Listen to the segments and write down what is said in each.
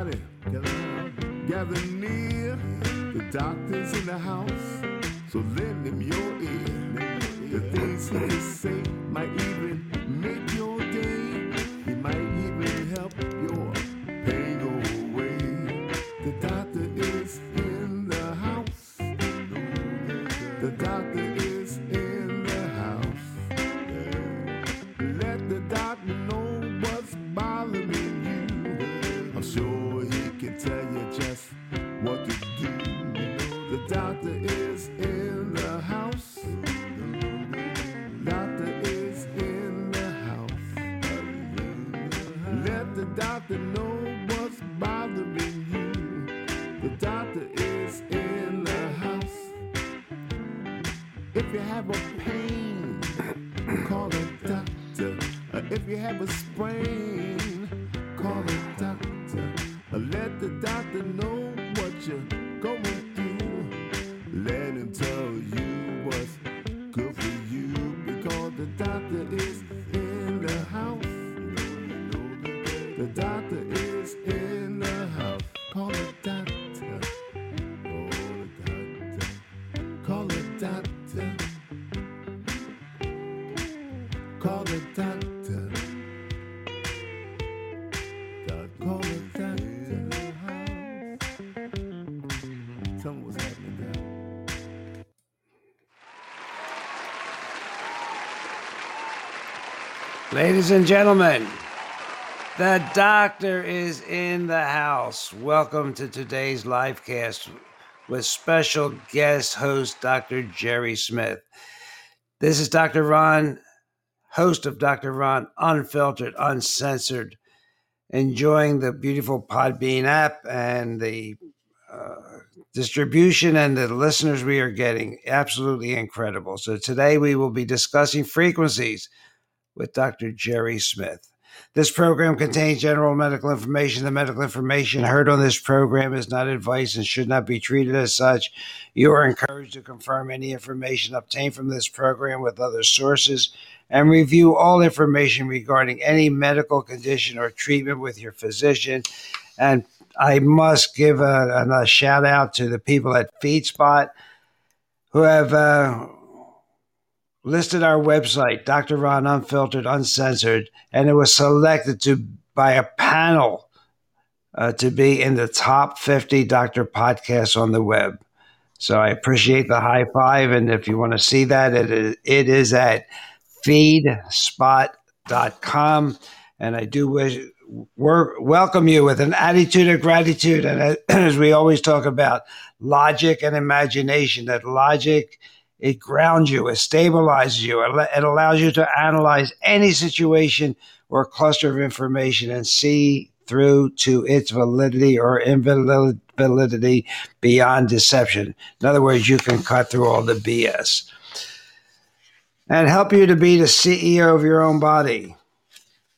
Everybody, gather, near. The doctor's in the house, so lend him your ear. The things he say might even Happening there. Ladies and gentlemen, the doctor is in the house. Welcome to today's live cast with special guest host Dr. Jerry Smith. This is Dr. Ron, host of Dr. Ron Unfiltered, Uncensored, enjoying the beautiful Podbean app and the uh, distribution and the listeners we are getting. Absolutely incredible. So today we will be discussing frequencies with Dr. Jerry Smith. This program contains general medical information. The medical information heard on this program is not advice and should not be treated as such. You are encouraged to confirm any information obtained from this program with other sources and review all information regarding any medical condition or treatment with your physician. And I must give a, a shout out to the people at FeedSpot who have. Uh, listed our website, Dr. Ron Unfiltered, Uncensored, and it was selected to by a panel uh, to be in the top 50 doctor podcasts on the web. So I appreciate the high five. And if you want to see that, it is, it is at feedspot.com. And I do wish, we're, welcome you with an attitude of gratitude. And as we always talk about, logic and imagination, that logic it grounds you, it stabilizes you, it allows you to analyze any situation or cluster of information and see through to its validity or invalidity beyond deception. In other words, you can cut through all the BS and help you to be the CEO of your own body.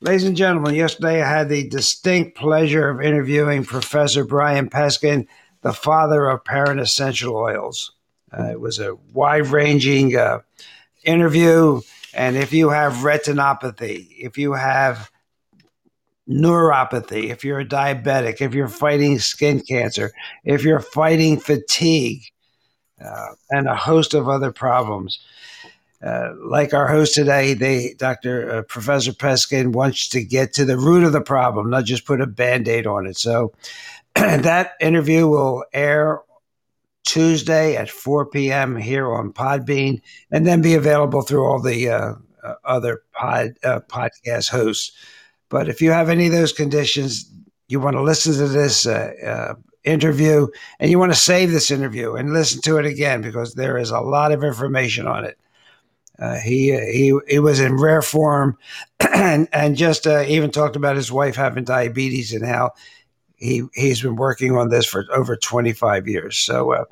Ladies and gentlemen, yesterday I had the distinct pleasure of interviewing Professor Brian Peskin, the father of parent essential oils. Uh, it was a wide ranging uh, interview. And if you have retinopathy, if you have neuropathy, if you're a diabetic, if you're fighting skin cancer, if you're fighting fatigue, uh, and a host of other problems. Uh, like our host today, they, Dr. Uh, Professor Peskin wants to get to the root of the problem, not just put a band aid on it. So that interview will air Tuesday at 4 p.m. here on Podbean, and then be available through all the uh, uh, other pod uh, podcast hosts. But if you have any of those conditions, you want to listen to this interview, and you want to save this interview and listen to it again because there is a lot of information on it. Uh, he he he was in rare form, and and just even talked about his wife having diabetes and how he he's been working on this for over 25 years. So uh,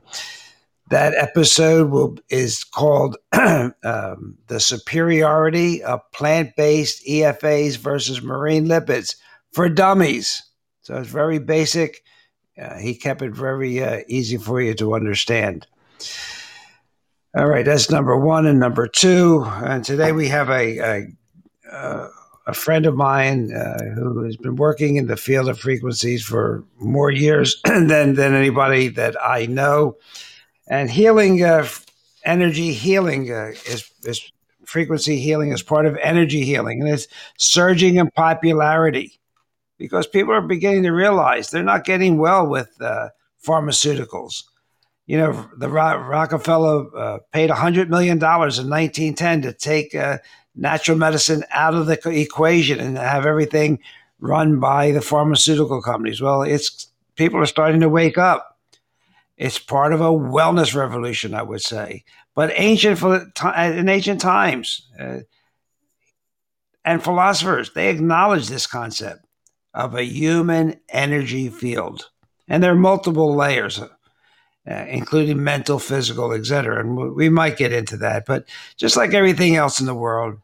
that episode will is called um, "The Superiority of Plant-Based EFAs versus Marine Lipids for Dummies." So it's very basic. Uh, he kept it very uh, easy for you to understand. All right, that's number one and number two. And today we have a, a, a friend of mine uh, who has been working in the field of frequencies for more years than than anybody that I know, and healing uh, energy healing uh, is is frequency healing is part of energy healing, and it's surging in popularity because people are beginning to realize they're not getting well with uh, pharmaceuticals. You know, the Rockefeller uh, paid $100 million in 1910 to take uh, natural medicine out of the equation and have everything run by the pharmaceutical companies. Well, it's people are starting to wake up. It's part of a wellness revolution, I would say. But ancient in ancient times, uh, and philosophers they acknowledge this concept of a human energy field, and there are multiple layers. Uh, including mental, physical, etc. And we might get into that. But just like everything else in the world,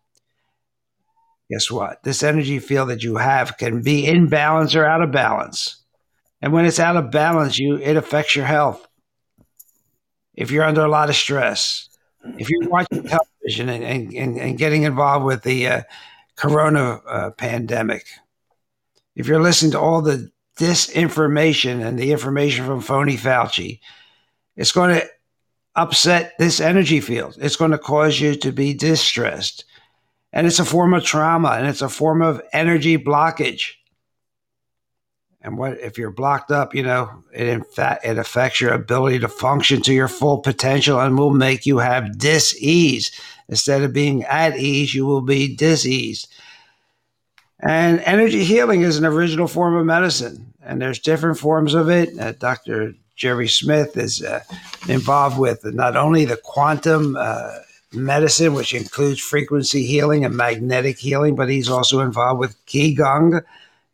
guess what? This energy field that you have can be in balance or out of balance. And when it's out of balance, you it affects your health. If you're under a lot of stress, if you're watching television and, and, and getting involved with the uh, corona uh, pandemic, if you're listening to all the disinformation and the information from phony Fauci, it's going to upset this energy field. It's going to cause you to be distressed. And it's a form of trauma and it's a form of energy blockage. And what if you're blocked up, you know, it in fact it affects your ability to function to your full potential and will make you have dis-ease. Instead of being at ease, you will be dis-eased. And energy healing is an original form of medicine, and there's different forms of it. Uh, Dr. Jerry Smith is uh, involved with not only the quantum uh, medicine, which includes frequency healing and magnetic healing, but he's also involved with Qigong.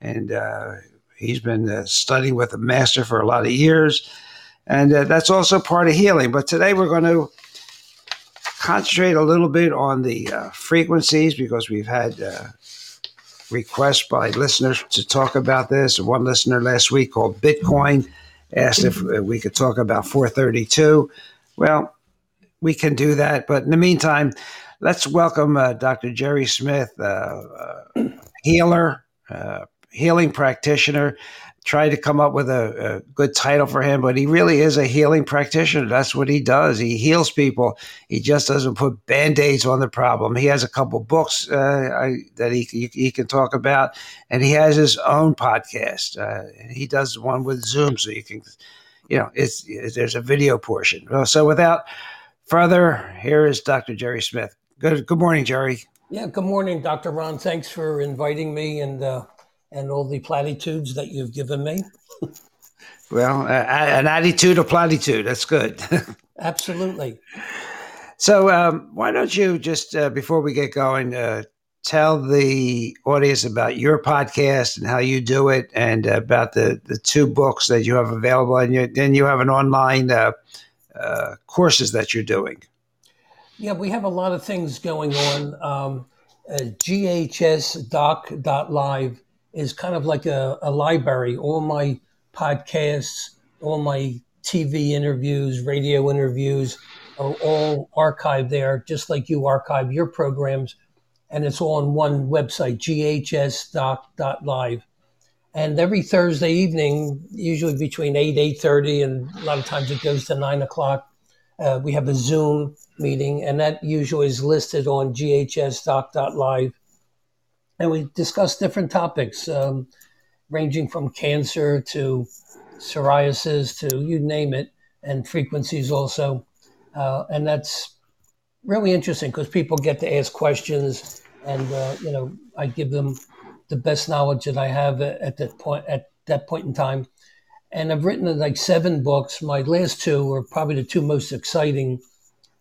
And uh, he's been uh, studying with a master for a lot of years. And uh, that's also part of healing. But today we're going to concentrate a little bit on the uh, frequencies because we've had requests by listeners to talk about this. One listener last week called Bitcoin asked if we could talk about 432. Well, we can do that. But in the meantime, let's welcome uh, Dr. Jerry Smith, uh, uh, healer, uh, healing practitioner. Tried to come up with a, a, good title for him, but he really is a healing practitioner. That's what he does. He heals people. He just doesn't put band aids on the problem. He has a couple books uh, I, that he, he, he can talk about, and he has his own podcast. Uh, he does one with Zoom, so you can, you know, it's, it's there's a video portion. So without further, here is Dr. Jerry Smith. Good good morning, Jerry. Yeah, good morning, Dr. Ron. Thanks for inviting me and. Uh and all the platitudes that you've given me. well, uh, an attitude of platitude. That's good. Absolutely. So, um, why don't you just, uh, before we get going, uh, tell the audience about your podcast and how you do it and about the, the two books that you have available. And you, then you have an online uh, uh, courses that you're doing. Yeah, we have a lot of things going on. Um, uh, ghsdoc.live is kind of like a, a library. All my podcasts, all my TV interviews, radio interviews are all archived there, just like you archive your programs. And it's all on one website, ghsdoc.live. And every Thursday evening, usually between 8, 8.30, and a lot of times it goes to 9 o'clock, uh, we have a Zoom meeting, and that usually is listed on ghsdoc.live and we discussed different topics, um, ranging from cancer to psoriasis to you name it, and frequencies also. Uh, and that's really interesting because people get to ask questions, and uh, you know, I give them the best knowledge that I have at that point at that point in time. And I've written like seven books. My last two are probably the two most exciting.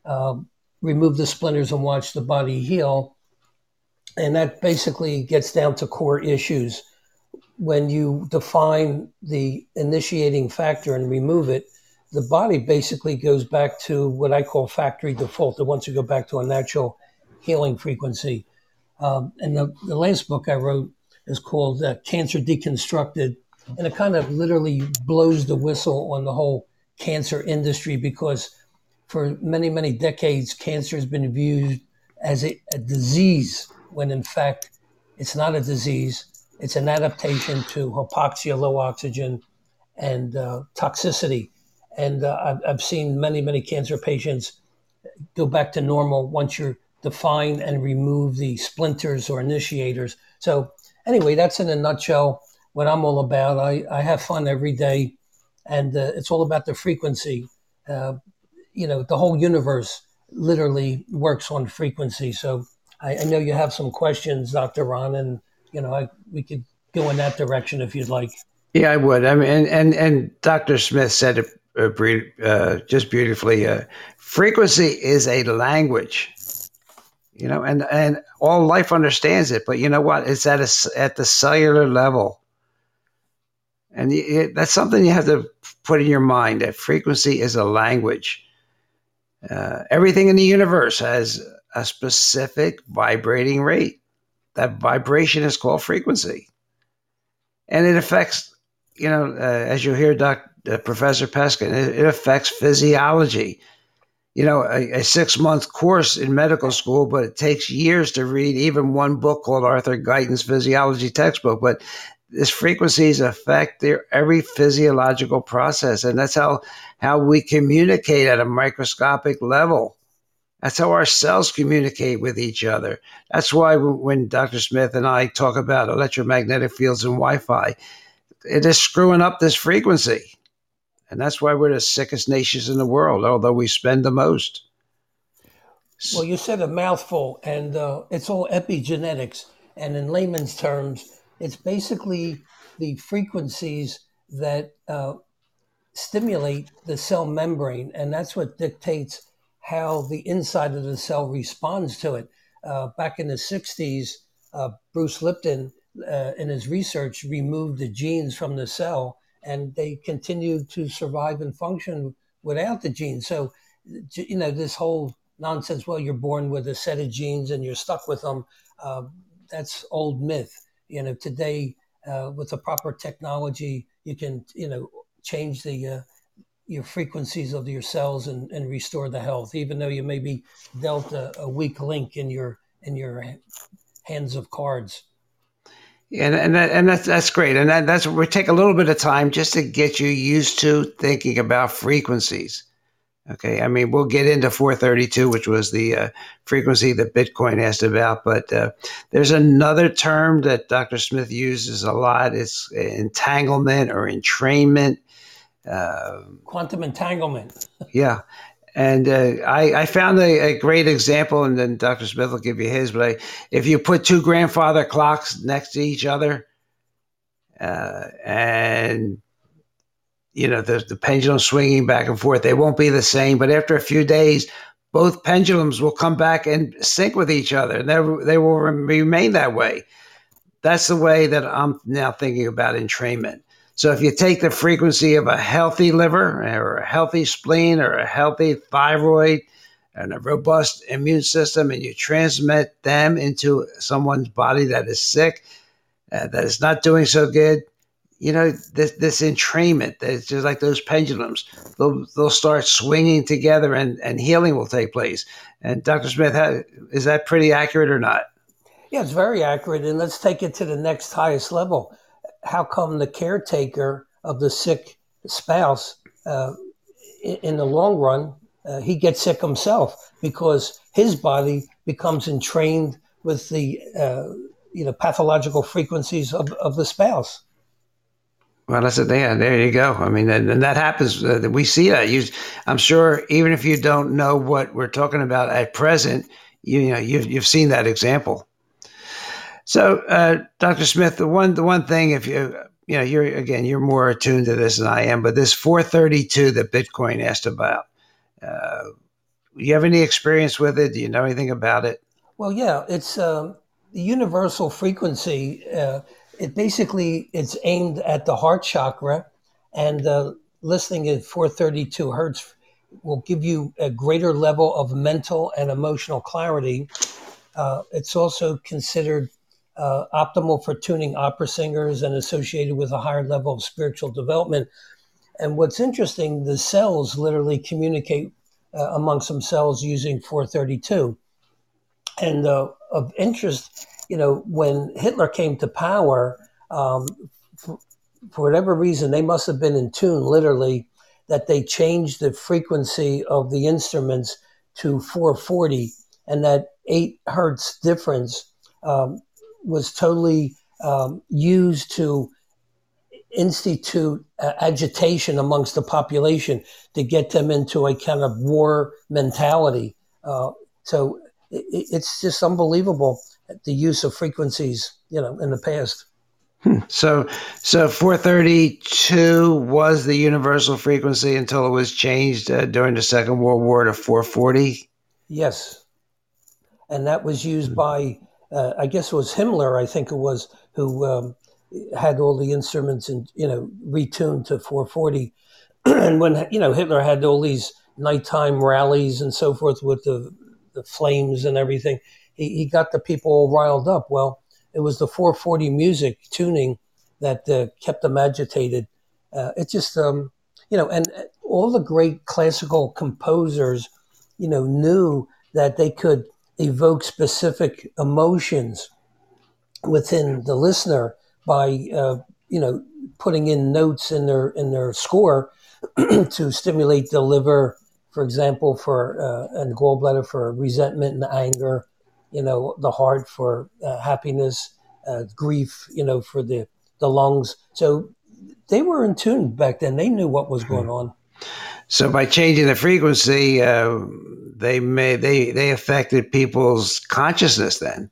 Uh, Remove the splinters and watch the body heal and that basically gets down to core issues. When you define the initiating factor and remove it, the body basically goes back to what I call factory default. It wants to go back to a natural healing frequency. Um, and the, the last book I wrote is called uh, Cancer Deconstructed. And it kind of literally blows the whistle on the whole cancer industry because for many, many decades, cancer has been viewed as a, a disease when in fact It's not a disease. It's an adaptation to hypoxia, low oxygen, and uh, toxicity. And uh, I've, I've seen many, many cancer patients go back to normal once you define and remove the splinters or initiators. So, anyway, that's in a nutshell what I'm all about. I, I have fun every day, and uh, it's all about the frequency. Uh, you know, the whole universe literally works on frequency. So, I, I know you have some questions, Dr. Ron, and, you know, I, we could go in that direction if you'd like. Yeah, I would. I mean, and and, and Dr. Smith said it uh, uh, just beautifully. Uh, frequency is a language, you know, and and all life understands it. But you know what? It's at a, at the cellular level, and it, that's something you have to put in your mind. That frequency is a language. Uh, everything in the universe has a specific vibrating rate. That vibration is called frequency, and it affects, you know, uh, as you hear Dr uh, Professor Peskin. It, it, affects physiology. You know, a, a six month course in medical school, but it takes years to read even one book called Arthur Guyton's Physiology textbook. But these frequencies affect their every physiological process, and that's how how we communicate at a microscopic level. That's how our cells communicate with each other. That's why when Dr. Smith and I talk about electromagnetic fields and Wi-Fi, it is screwing up this frequency. And that's why we're the sickest nations in the world, although we spend the most. Well, you said a mouthful, and uh, it's all epigenetics. And in layman's terms, it's basically the frequencies that uh, stimulate the cell membrane, and that's what dictates how the inside of the cell responds to it. Uh, back in the 60s, uh, Bruce Lipton, uh, in his research, removed the genes from the cell and they continued to survive and function without the genes. So, you know, this whole nonsense, well, you're born with a set of genes and you're stuck with them, uh, that's old myth. You know, today, uh, with the proper technology, you can, you know, change the, uh, your frequencies of your cells and, and restore the health, even though you may be dealt a, a weak link in your, in your hands of cards and and that, and that's that's great, and that, that's we take a little bit of time just to get you used to thinking about frequencies. Okay, I mean we'll get into 432, which was the uh, frequency that Bitcoin asked about, but uh, there's another term that Dr. Smith uses a lot. It's entanglement or entrainment. Uh, Quantum entanglement. yeah, and uh, I, I, found a, a, great example, and then Dr. Smith will give you his. But I, if you put two grandfather clocks next to each other, uh, and you know the, the pendulum swinging back and forth, they won't be the same. But after a few days, both pendulums will come back and sync with each other, and they, they will remain that way. That's the way that I'm now thinking about entrainment. So if you take the frequency of a healthy liver or a healthy spleen or a healthy thyroid and a robust immune system and you transmit them into someone's body that is sick, uh, that is not doing so good, you know, this, this entrainment, it's just like those pendulums, they'll, they'll start swinging together and, and healing will take place. And Dr. Smith, how, is that pretty accurate or not? Yeah, it's very accurate. And let's take it to the next highest level how come the caretaker of the sick spouse, uh, in, the long run, uh, he gets sick himself because his body becomes entrained with the uh, you know pathological frequencies of, of the spouse. Well, that's it. Yeah, there you go. I mean, and, and that happens. Uh, we see that. You, I'm sure, even if you don't know what we're talking about at present, you, you know, you've, you've seen that example. So, uh, Dr. Smith, the one the one thing, if you you know, you're again, you're more attuned to this than I am, but this 432 that Bitcoin asked about, uh, you have any experience with it? Do you know anything about it? Well, yeah, it's um, the universal frequency. Uh, it basically it's aimed at the heart chakra, and uh, listening at 432 hertz will give you a greater level of mental and emotional clarity. Uh, it's also considered uh, optimal for tuning opera singers and associated with a higher level of spiritual development. And what's interesting, the cells literally communicate uh, amongst themselves using 432. And uh, of interest, you know, when Hitler came to power, um, for, for whatever reason, they must have been in tune, literally, that they changed the frequency of the instruments to 440, and that eight hertz difference um, was totally um, used to institute uh, agitation amongst the population to get them into a kind of war mentality. Uh, so it, it's just unbelievable the use of frequencies, you know, in the past. Hmm. So, so 432 was the universal frequency until it was changed uh, during the Second World War to 440. Yes, and that was used by, uh, I guess it was Himmler, I think it was, who um, had all the instruments and you know retuned to 440. and when you know Hitler had all these nighttime rallies and so forth with the the flames and everything, he, he got the people all riled up. Well, it was the 440 music tuning that uh, kept them agitated. Uh, it just um, you know, and all the great classical composers, you know, knew that they could evoke specific emotions within the listener by uh, you know putting in notes in their in their score to stimulate the liver, for example, for uh, and the gallbladder for resentment and anger, you know, the heart for uh, happiness, uh, grief, you know, for the the lungs. So they were in tune back then. They knew what was going on. So by changing the frequency, uh, they may they they affected people's consciousness then.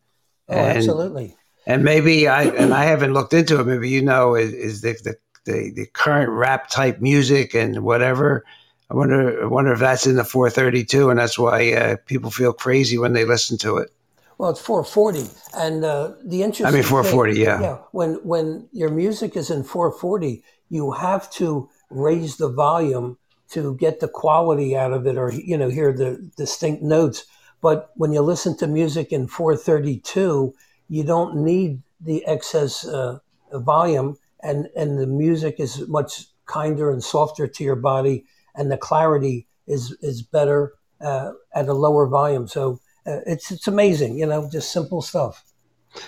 Oh, and, absolutely and maybe I and I haven't looked into it. Maybe you know is, is the, the, the the current rap type music and whatever. I wonder I wonder if that's in the 432, and that's why uh, people feel crazy when they listen to it. Well, it's 440, and uh, the interesting. I mean 440, thing, yeah. Yeah, when when your music is in 440, you have to raise the volume to get the quality out of it, or you know, hear the distinct notes. But when you listen to music in 432, you don't need the excess uh, volume, and and the music is much kinder and softer to your body, and the clarity is is better uh, at a lower volume. So uh, it's it's amazing, you know, just simple stuff.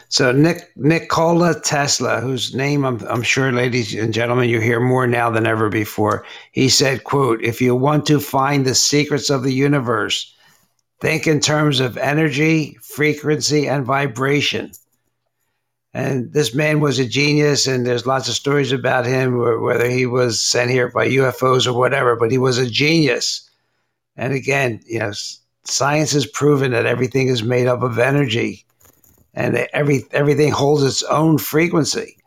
So Nick Nikola Tesla, whose name I'm, I'm sure, ladies and gentlemen, you hear more now than ever before. He said, "quote If you want to find the secrets of the universe." Think in terms of energy, frequency, and vibration. And this man was a genius, and there's lots of stories about him, whether he was sent here by UFOs or whatever, but he was a genius. And again, you know, science has proven that everything is made up of energy and every, everything holds its own frequency.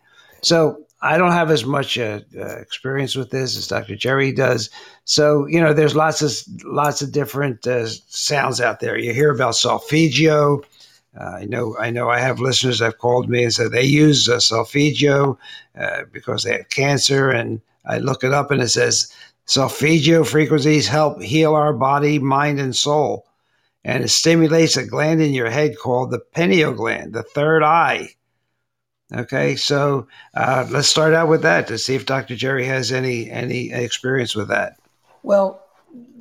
So I don't have as much uh, uh, experience with this as Dr. Jerry does. So you know, there's lots of lots of different uh, sounds out there. You hear about solfeggio. Uh, I know, I know. I have listeners that have called me and said they use uh, solfeggio because they have cancer, and I look it up and it says solfeggio frequencies help heal our body, mind, and soul, and it stimulates a gland in your head called the pineal gland, the third eye. Okay, so uh, let's start out with that to see if Dr. Jerry has any any experience with that. Well,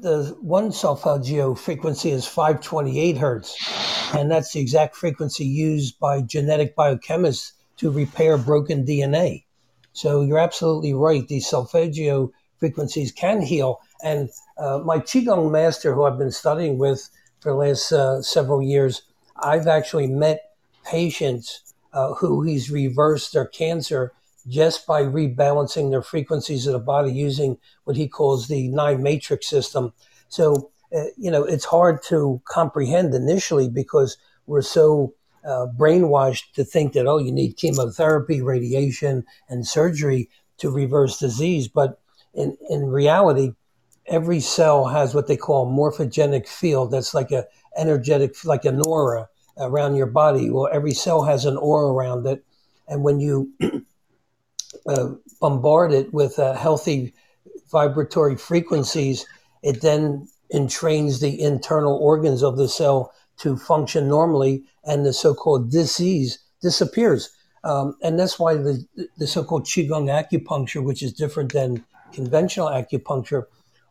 the one solfeggio frequency is 528 hertz, and that's the exact frequency used by genetic biochemists to repair broken DNA. So you're absolutely right. These solfeggio frequencies can heal. And uh, my Qigong master, who I've been studying with for the last uh, several years, I've actually met patients uh, who he's reversed their cancer just by rebalancing their frequencies of the body using what he calls the nine matrix system. So, uh, you know, it's hard to comprehend initially because we're so uh, brainwashed to think that, oh, you need chemotherapy, radiation, and surgery to reverse disease. But in, in reality, every cell has what they call a morphogenic field. That's like a energetic, like an aura around your body. Well, every cell has an aura around it, and when you uh, bombard it with uh, healthy vibratory frequencies, it then entrains the internal organs of the cell to function normally, and the so-called disease disappears. Um, and that's why the, the so-called qigong acupuncture, which is different than conventional acupuncture,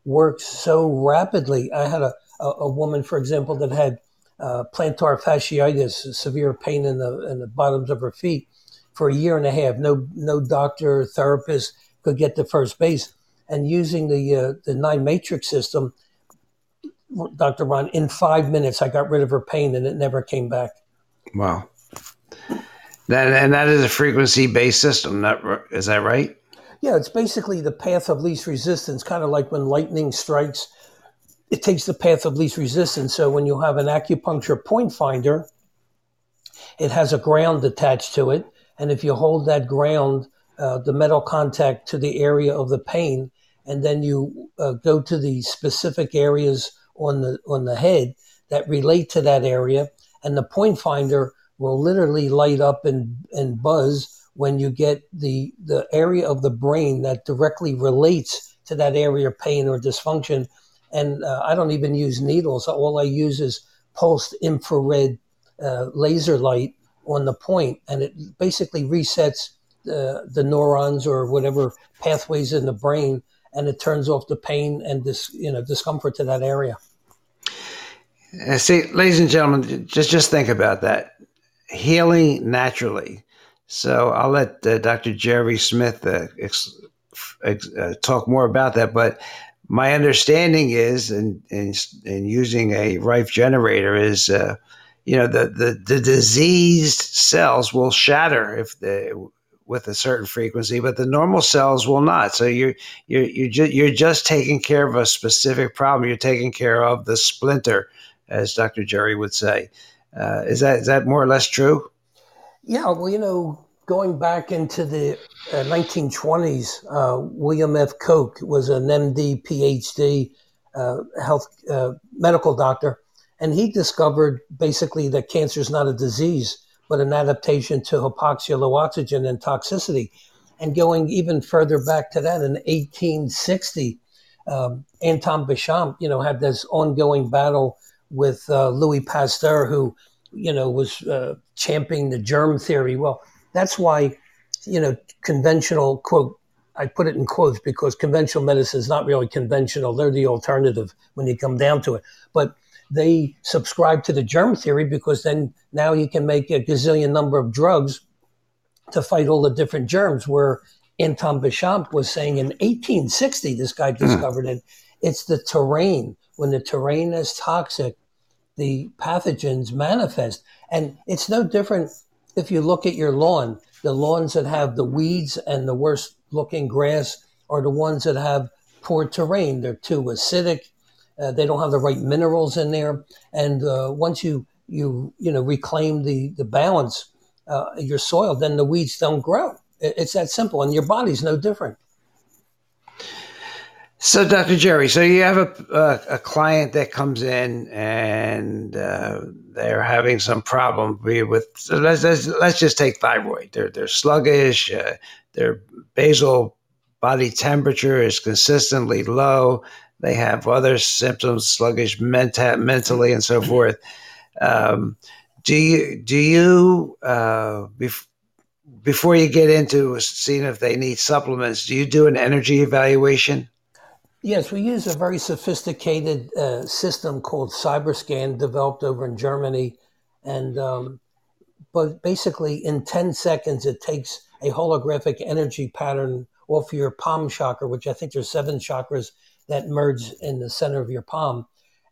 works so rapidly. I had a, a, a woman, for example, that had uh, plantar fasciitis, severe pain in the in the bottoms of her feet, for a year and a half. No no doctor, or therapist could get to first base, and using the uh, the nine matrix system, Dr. Ron, in five minutes I got rid of her pain and it never came back. Wow. That, and that is a frequency based system. That, is that right? Yeah, it's basically the path of least resistance, kind of like when lightning strikes, it takes the path of least resistance. So when you have an acupuncture point finder, it has a ground attached to it. And if you hold that ground, uh, the metal contact to the area of the pain, and then you uh, go to the specific areas on the on the head that relate to that area, and the point finder will literally light up and, and buzz when you get the the area of the brain that directly relates to that area of pain or dysfunction. And uh, I don't even use needles. All I use is pulsed infrared uh, laser light on the point, and it basically resets the, the neurons or whatever pathways in the brain, and it turns off the pain and this you know discomfort to that area. Uh, see, ladies and gentlemen, just just think about that healing naturally. So I'll let uh, Dr. Jerry Smith uh, ex- ex- uh, talk more about that. But my understanding is, in, in, in using a Rife generator, is uh, you know the, the the diseased cells will shatter if the with a certain frequency, but the normal cells will not. So you're you're you're just you're just taking care of a specific problem. You're taking care of the splinter, as Dr. Jerry would say. Uh, is that is that more or less true? Yeah, well, you know, going back into the uh, 1920s, uh, William F. Koch was an MD, PhD, uh, health uh, medical doctor, and he discovered basically that cancer is not a disease but an adaptation to hypoxia, low oxygen, and toxicity. And going even further back to that, in 1860, um, Anton Béchamp, you know, had this ongoing battle with uh, Louis Pasteur, who, you know, was uh, championing the germ theory. Well, that's why, you know, conventional quote. I put it in quotes because conventional medicine is not really conventional. They're the alternative when you come down to it. But they subscribe to the germ theory because then now you can make a gazillion number of drugs to fight all the different germs. Where Anton Béchamp was saying in 1860, this guy hmm. discovered mm. it. It's the terrain. When the terrain is toxic, the pathogens manifest. And it's no different if you look at your lawn. The lawns that have the weeds and the worst looking grass are the ones that have poor terrain. They're too acidic. Uh, they don't have the right minerals in there. And uh, once you you you know reclaim the the balance uh, your soil, then the weeds don't grow. It's that simple, and your body's no different. So, Dr. Jerry, so you have a, a, a client that comes in and uh, they're having some problem with, so let's, let's, let's, just take thyroid. They're, they're sluggish, uh, their basal body temperature is consistently low. They have other symptoms, sluggish menta- mentally and so forth. Um, do you, do you uh, bef- before you get into seeing if they need supplements, do you do an energy evaluation? Yes, we use a very sophisticated uh, system called CyberScan, developed over in Germany, and um, but basically in ten seconds it takes a holographic energy pattern off your palm chakra, which I think there's seven chakras that merge in the center of your palm,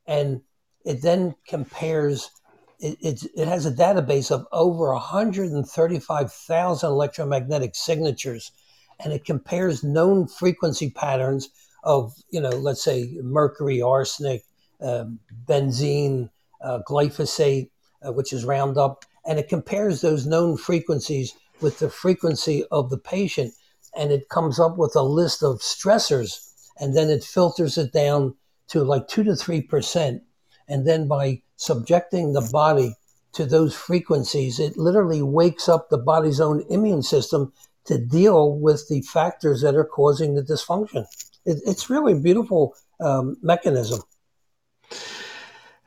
and it then compares. It, it, it has a database of over 135,000 electromagnetic signatures, and it compares known frequency patterns of, you know, let's say mercury, arsenic, uh, benzene, uh, glyphosate, uh, which is Roundup, and it compares those known frequencies with the frequency of the patient, and it comes up with a list of stressors, and then it filters it down to like two to three percent, and then by subjecting the body to those frequencies, it literally wakes up the body's own immune system to deal with the factors that are causing the dysfunction it, it's really a beautiful um, mechanism.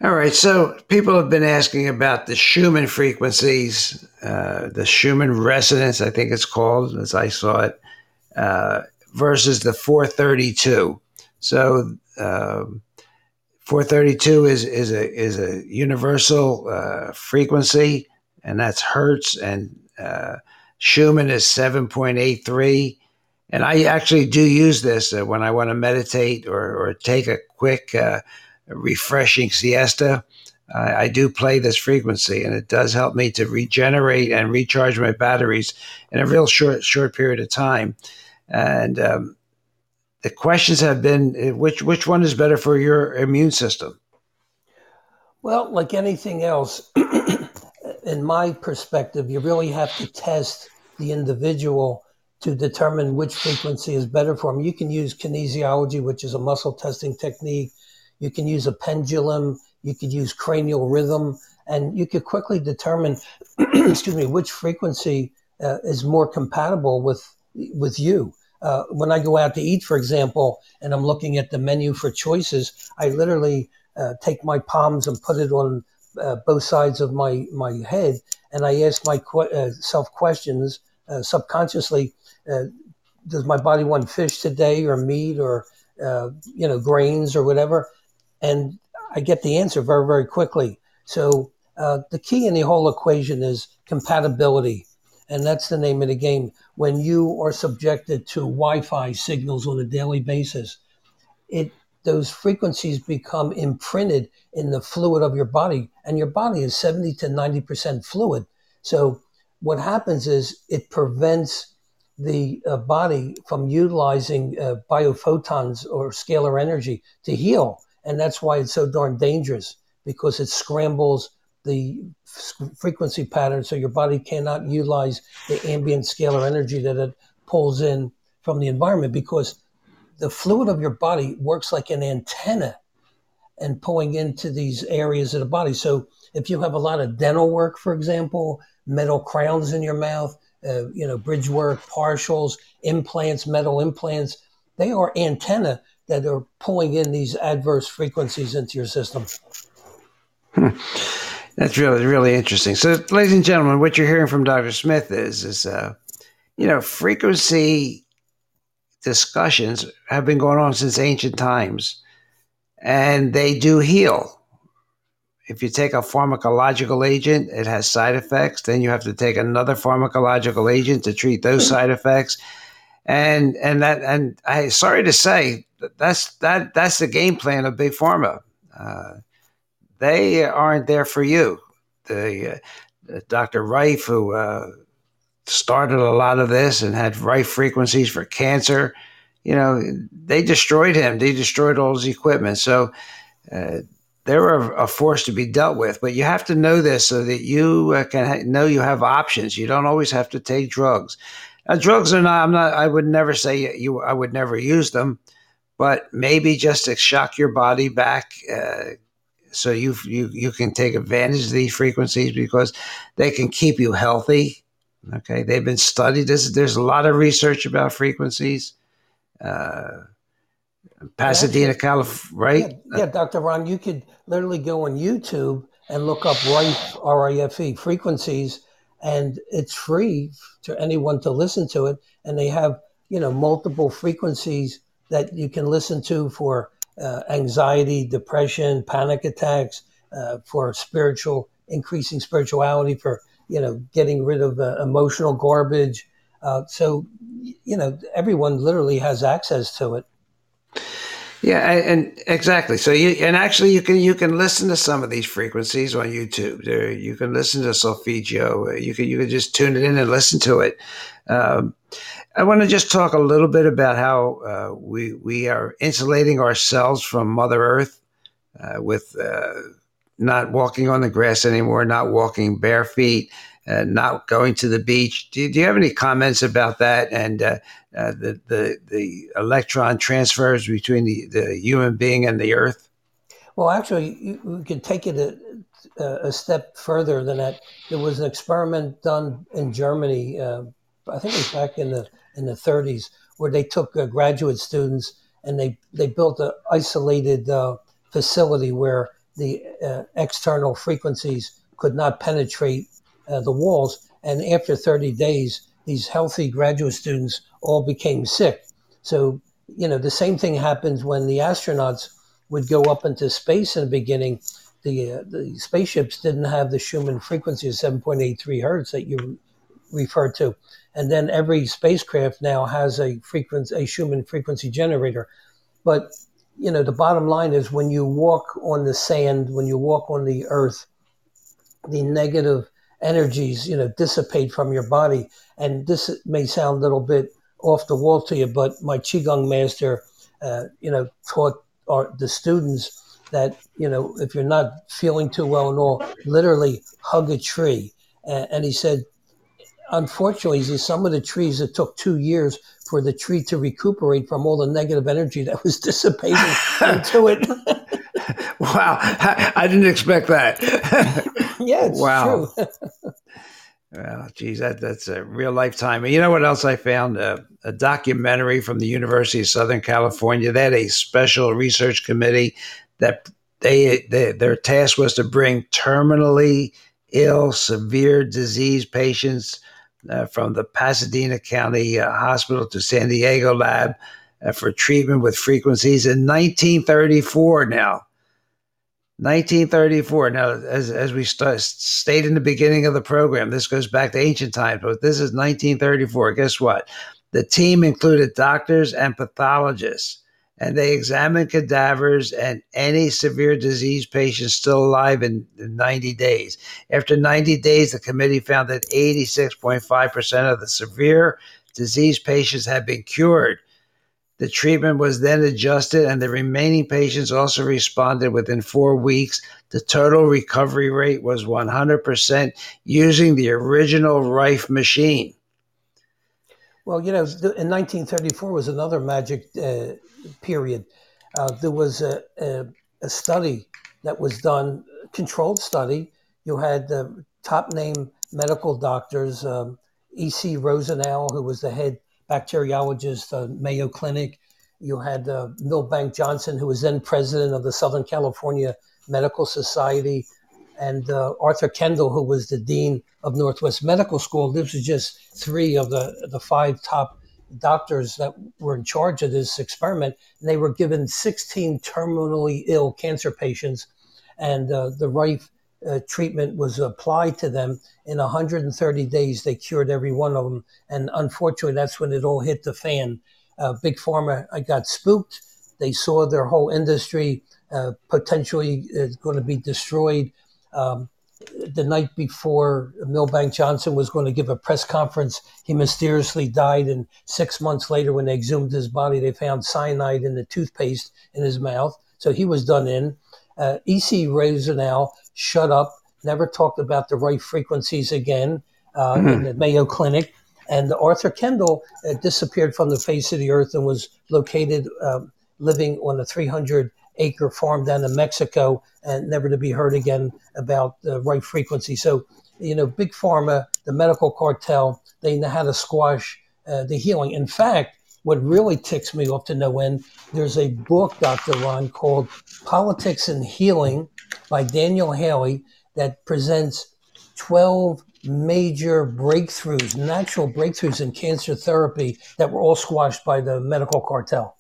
All right, so people have been asking about the Schumann frequencies, uh, the Schumann resonance, I think it's called, as I saw it, uh, versus the 432. So, uh, 432 is is a is a universal uh, frequency, and that's hertz. And uh, Schumann is 7.83. And I actually do use this uh, when I want to meditate or, or take a quick, uh, refreshing siesta. I do play this frequency, and it does help me to regenerate and recharge my batteries in a real short short period of time. And um, the questions have been uh, which which one is better for your immune system? Well, like anything else, in my perspective, you really have to test the individual to determine which frequency is better for them. You can use kinesiology, which is a muscle testing technique. You can use a pendulum. You could use cranial rhythm, and you could quickly determine, excuse me, which frequency uh, is more compatible with with you. Uh, when I go out to eat, for example, and I'm looking at the menu for choices, I literally uh, take my palms and put it on uh, both sides of my, my head, and I ask myself uh, questions uh, subconsciously. Uh, does my body want fish today, or meat, or you know grains, or whatever? And I get the answer very very quickly. So the key in the whole equation is compatibility and that's the name of the game. When you are subjected to Wi-Fi signals on a daily basis, it those frequencies become imprinted in the fluid of your body, and your body is seventy to ninety percent fluid. So what happens is it prevents the uh, body from utilizing uh, biophotons or scalar energy to heal, and that's why it's so darn dangerous because it scrambles the frequency pattern so your body cannot utilize the ambient scalar energy that it pulls in from the environment because the fluid of your body works like an antenna and pulling into these areas of the body. So if you have a lot of dental work, for example, metal crowns in your mouth, uh, you know, bridge work, partials, implants, metal implants, they are antenna that are pulling in these adverse frequencies into your system. Hmm. That's really really interesting. So, ladies and gentlemen, what you're hearing from Dr. Smith is is uh, you know frequency discussions have been going on since ancient times, and they do heal. If you take a pharmacological agent, it has side effects. Then you have to take another pharmacological agent to treat those side effects, and and that and I sorry to say that's that that's the game plan of big pharma. Uh, they aren't there for you. The uh, Dr. Rife, who uh, started a lot of this and had Rife frequencies for cancer, you know, they destroyed him. They destroyed all his equipment. So uh, they're a, force to be dealt with. But you have to know this so that you uh, can ha- know you have options. You don't always have to take drugs. Now, drugs are not. I'm not. I would never say you. I would never use them, but maybe just to shock your body back, uh, so you you you can take advantage of these frequencies because they can keep you healthy. Okay, they've been studied. There's, there's a lot of research about frequencies. Uh, Pasadena, California, right? Yeah, yeah, Dr. Ron, you could literally go on YouTube and look up RIFE, R-I-F-E, frequencies, and it's free to anyone to listen to it. And they have, you know, multiple frequencies that you can listen to for uh, anxiety, depression, panic attacks, uh, for spiritual, increasing spirituality, for you know, getting rid of uh, emotional garbage. Uh, so, you know, everyone literally has access to it. Yeah, and exactly. So you and actually you can you can listen to some of these frequencies on YouTube. You can listen to Solfeggio. You can you can just tune it in and listen to it. Um, I want to just talk a little bit about how uh, we we are insulating ourselves from Mother Earth uh, with uh, not walking on the grass anymore, not walking bare feet, uh, not going to the beach. Do, do, you have any comments about that and uh, uh, the, the the electron transfers between the, the human being and the Earth? Well, actually, we can take it a, a, step further than that. There was an experiment done in Germany. I think it was back in the in the 30s, where they took uh, graduate students and they, they built an isolated uh, facility where the uh, external frequencies could not penetrate uh, the walls. And after 30 days, these healthy graduate students all became sick. So, you know, the same thing happens when the astronauts, would go up into space in the beginning, the uh, the spaceships didn't have the Schumann frequency of 7.83 hertz that you referred to, and then every spacecraft now has a frequency a Schumann frequency generator. But you know the bottom line is when you walk on the sand, when you walk on the earth, the negative energies you know dissipate from your body, and this may sound a little bit off the wall to you, but my qigong master, uh, you know, taught our, the students that you know if you're not feeling too well and all, literally hug a tree. And, and he said, unfortunately, some of the trees it took two years for the tree to recuperate from all the negative energy that was dissipating into it. wow, I didn't expect that. yeah, wow. Well, geez, that, that's a real lifetime. You know what else I found? Uh, a documentary from the University of Southern California. They had a special research committee that they, they their task was to bring terminally ill, severe disease patients uh, from the Pasadena County uh, Hospital to San Diego lab uh, for treatment with frequencies in 1934 now. 1934. Now, as, as we st- stated in the beginning of the program, this goes back to ancient times, but this is 1934. Guess what? The team included doctors and pathologists and they examined cadavers and any severe disease patients still alive in 90 days. After 90 days, the committee found that 86.5% of the severe disease patients had been cured. The treatment was then adjusted, and the remaining patients also responded within four weeks. The total recovery rate was 100% using the original Rife machine. Well, you know, in 1934 was another magic uh, period. Uh, there was a, a, a, study that was done, controlled study. You had the top name medical doctors, um, E.C. Rosenow, who was the head bacteriologist at Mayo Clinic. You had uh, Milbank Johnson, who was then president of the Southern California Medical Society and uh, Arthur Kendall, who was the dean of Northwest Medical School. This was just three of the, the five top doctors that were in charge of this experiment. And they were given 16 terminally ill cancer patients, and uh, the Rife uh, treatment was applied to them. In 130 days, they cured every one of them. And unfortunately, that's when it all hit the fan. Uh, Big Pharma got spooked. They saw their whole industry uh, potentially uh, going to be destroyed um, the night before Milbank Johnson was going to give a press conference, he mysteriously died. And six months later, when they exhumed his body, they found cyanide in the toothpaste in his mouth. So he was done in. Uh, E.C. Rosenow shut up, never talked about the Rife frequencies again uh, mm-hmm. in the Mayo Clinic. And Arthur Kendall uh, disappeared from the face of the earth and was located um, living on a 300 acre farm down in Mexico and never to be heard again about the Rife frequency. So, you know, big pharma, the medical cartel, they know how to squash uh, the healing. In fact, what really ticks me off to no end, there's a book, Dr. Ron, called Politics and Healing by Daniel Haley that presents 12 major breakthroughs, natural breakthroughs in cancer therapy that were all squashed by the medical cartel.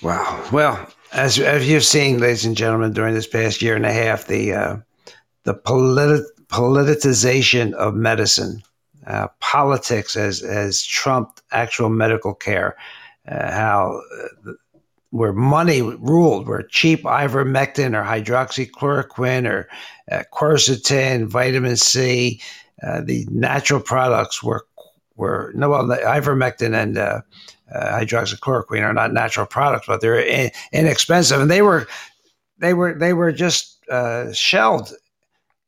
Wow. Well, as, as you've seen, ladies and gentlemen, during this past year and a half, the uh, the politi- politicization of medicine, uh, politics has has trumped actual medical care. Uh, how uh, where money ruled, where cheap ivermectin or hydroxychloroquine or uh, quercetin, vitamin C, uh, the natural products were were no well ivermectin and uh, hydroxychloroquine are not natural products, but they're in, inexpensive, and they were they were they were just uh, shelved.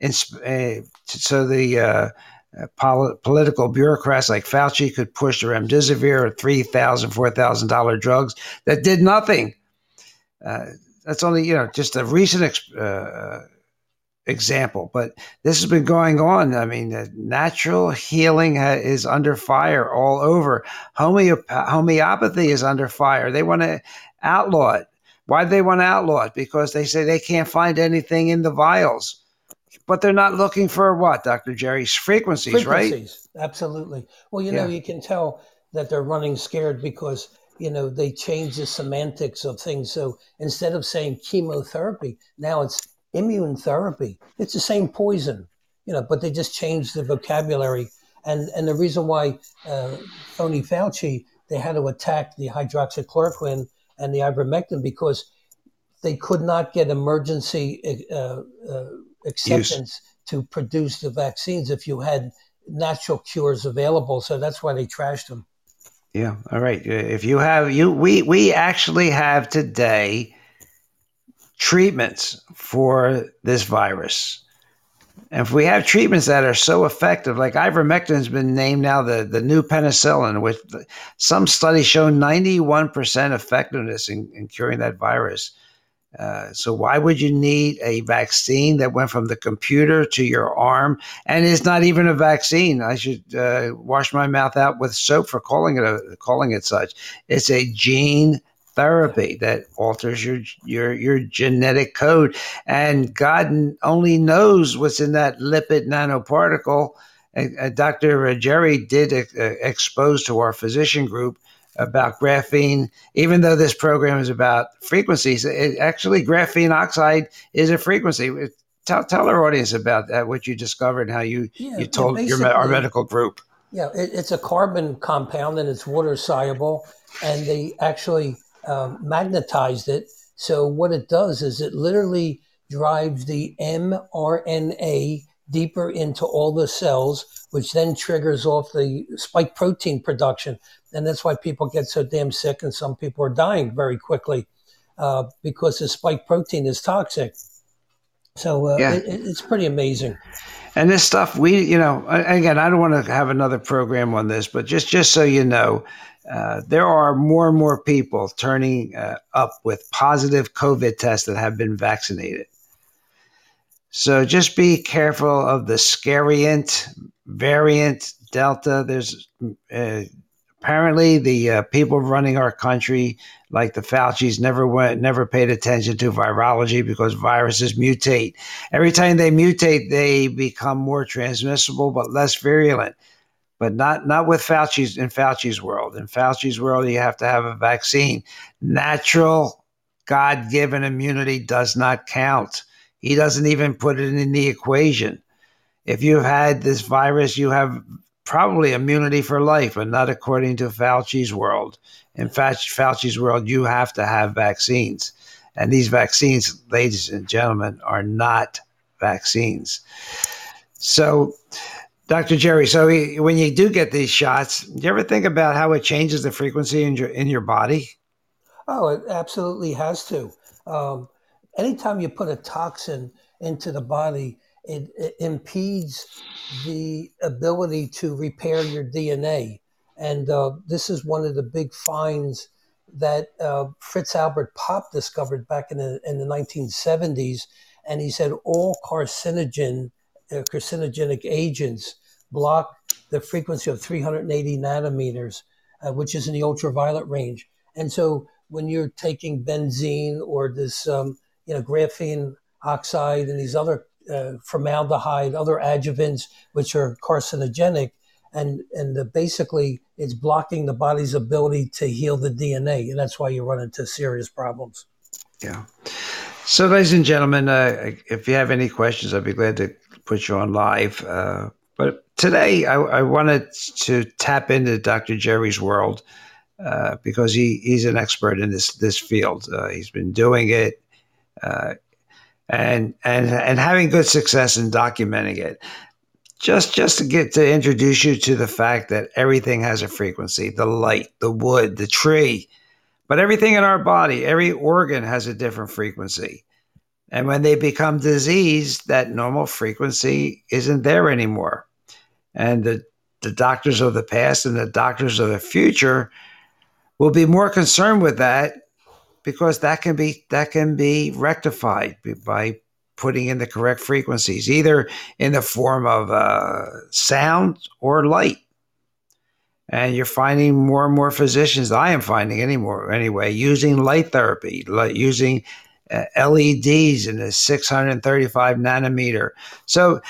In, uh, so the uh, uh, pol- political bureaucrats like Fauci could push the remdesivir or three thousand, four thousand dollar $4,000 drugs that did nothing. Uh, that's only you know just a recent example, but this has been going on. I mean, natural healing ha- is under fire all over. Homeop- homeopathy is under fire. They want to outlaw it. Why do they want to outlaw it? Because they say they can't find anything in the vials. But they're not looking for what, Dr. Jerry's frequencies, right? frequencies, right? Absolutely. Well, you know, yeah. you can tell that they're running scared because you know, they change the semantics of things. So instead of saying chemotherapy, now it's immune therapy. It's the same poison, you know, but they just changed the vocabulary. And and the reason why uh, Tony Fauci they had to attack the hydroxychloroquine and the ivermectin because they could not get emergency uh, uh, acceptance Use. to produce the vaccines if you had natural cures available. So that's why they trashed them. Yeah. All right. Uh, if you have you, we we actually have today treatments for this virus. And if we have treatments that are so effective, like ivermectin has been named now the, the new penicillin, with some studies show 91% effectiveness in, in curing that virus. Uh, so why would you need a vaccine that went from the computer to your arm and is not even a vaccine? I should uh, wash my mouth out with soap for calling it a, calling it such. It's a gene therapy that alters your your your genetic code, and God only knows what's in that lipid nanoparticle. Uh, Dr. Jerry did uh, expose to our physician group about graphene, even though this program is about frequencies, it, actually graphene oxide is a frequency. Tell, tell our audience about that, what you discovered, how you, yeah, you told your our medical group. Yeah, it, it's a carbon compound and it's water soluble, and they actually um, magnetized it. So what it does is it literally drives the mRNA deeper into all the cells, which then triggers off the spike protein production. And that's why people get so damn sick and some people are dying very quickly uh, because the spike protein is toxic. So uh, yeah. it, it's pretty amazing. And this stuff, we, you know, again, I don't want to have another program on this, but just just so you know, uh, there are more and more people turning uh, up with positive COVID tests that have been vaccinated. So just be careful of the scariant variant Delta. There's uh, apparently the uh, people running our country, like the Fauci's, never went, never paid attention to virology because viruses mutate. Every time they mutate, they become more transmissible but less virulent. But not not with Fauci's in Fauci's world. In Fauci's world, you have to have a vaccine. Natural, God given immunity does not count. He doesn't even put it in the equation. If you've had this virus, you have probably immunity for life, but not according to Fauci's world. In fact, Fauci's world, you have to have vaccines. And these vaccines, ladies and gentlemen, are not vaccines. So, Dr. Jerry, so when you do get these shots, do you ever think about how it changes the frequency in your in your body? Oh, it absolutely has to. Um, anytime you put a toxin into the body, it, it, impedes the ability to repair your DNA. And uh, this is one of the big finds that uh, Fritz Albert Popp discovered back in the, in the 1970s. And he said all carcinogen, uh, carcinogenic agents block the frequency of 380 nanometers, uh, which is in the ultraviolet range. And so when you're taking benzene or this um, you know, graphene oxide and these other uh, formaldehyde, other adjuvants which are carcinogenic, and and the, basically it's blocking the body's ability to heal the DNA, and that's why you run into serious problems. Yeah. So, ladies and gentlemen, uh, if you have any questions, I'd be glad to put you on live. Uh, but today, I, I, wanted to tap into Dr. Jerry's world uh, because he, he's an expert in this this field. Uh, he's been doing it uh, and and and having good success in documenting it. Just just to get to introduce you to the fact that everything has a frequency: the light, the wood, the tree, but everything in our body, every organ has a different frequency. And when they become diseased, that normal frequency isn't there anymore. And the, the doctors of the past and the doctors of the future will be more concerned with that because that can be that can be rectified by putting in the correct frequencies, either in the form of uh, sound or light. And you're finding more and more physicians. I am finding anymore anyway using light therapy, like using uh, LEDs in the 635 nanometer. So,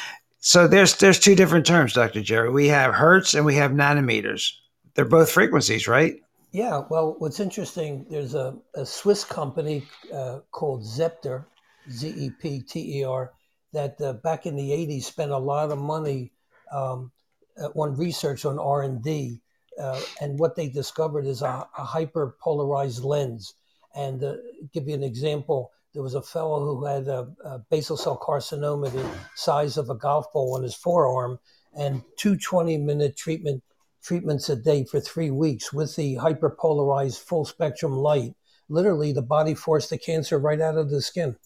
so there's there's two different terms, Dr. Jerry. We have hertz and we have nanometers. They're both frequencies, right? Yeah, well, what's interesting, there's a, a Swiss company uh, called Zepter, Z E P T E R, that uh, back in the 80s spent a lot of money um, uh, on research on R&D. Uh, and what they discovered is a, a hyperpolarized lens. And uh, give you an example, there was a fellow who had a, a basal cell carcinoma the size of a golf ball on his forearm, and two 20 minute treatment treatments a day for three weeks with the hyperpolarized full spectrum light. Literally, the body forced the cancer right out of the skin,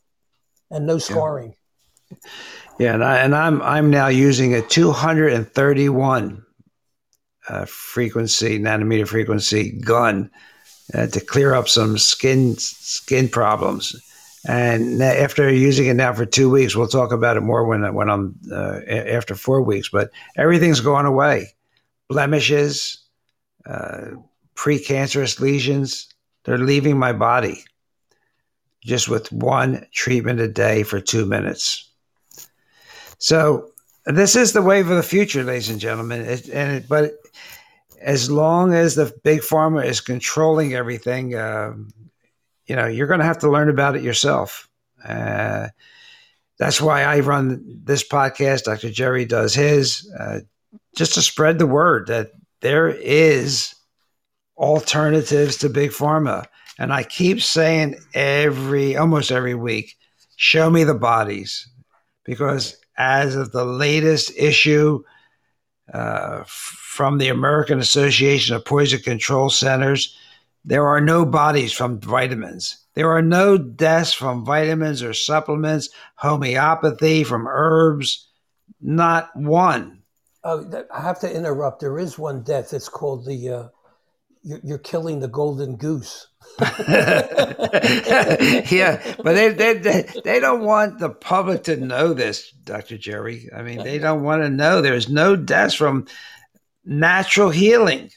and no scarring. Yeah, yeah and, I, and I'm I'm now using a 231 uh, frequency nanometer frequency gun uh, to clear up some skin skin problems. And after using it now for two weeks, we'll talk about it more when when I'm uh, after four weeks. But everything's gone away blemishes, uh, precancerous lesions. They're leaving my body just with one treatment a day for two minutes. So this is the wave of the future, ladies and gentlemen. It, and it, but as long as the big pharma is controlling everything, uh, you know, you're going to have to learn about it yourself. Uh, that's why I run this podcast. Dr. Jerry does his. Uh, just to spread the word that there is alternatives to big pharma. And I keep saying every almost every week, show me the bodies. Because as of the latest issue uh, from the American Association of Poison Control Centers, there are no bodies from vitamins. There are no deaths from vitamins or supplements, homeopathy, from herbs, not one. Uh, I have to interrupt. There is one death. It's called the uh, you're, killing the golden goose. yeah, but they, they, they they don't want the public to know this, Doctor Jerry. I mean, they don't want to know. There's no deaths from natural healing.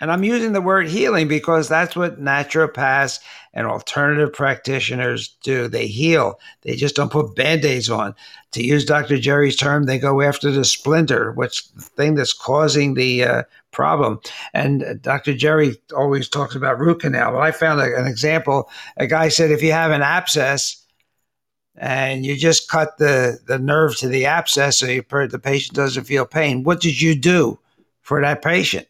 And I'm using the word healing because that's what naturopaths and alternative practitioners do. They heal. They just don't put band-aids on. To use Dr. Jerry's term, they go after the splinter, which the thing that's causing the uh, problem. And Dr. Jerry always talks about root canal. Well, I found a, an example. A guy said if you have an abscess and you just cut the, the nerve to the abscess so you, the patient doesn't feel pain, what did you do for that patient?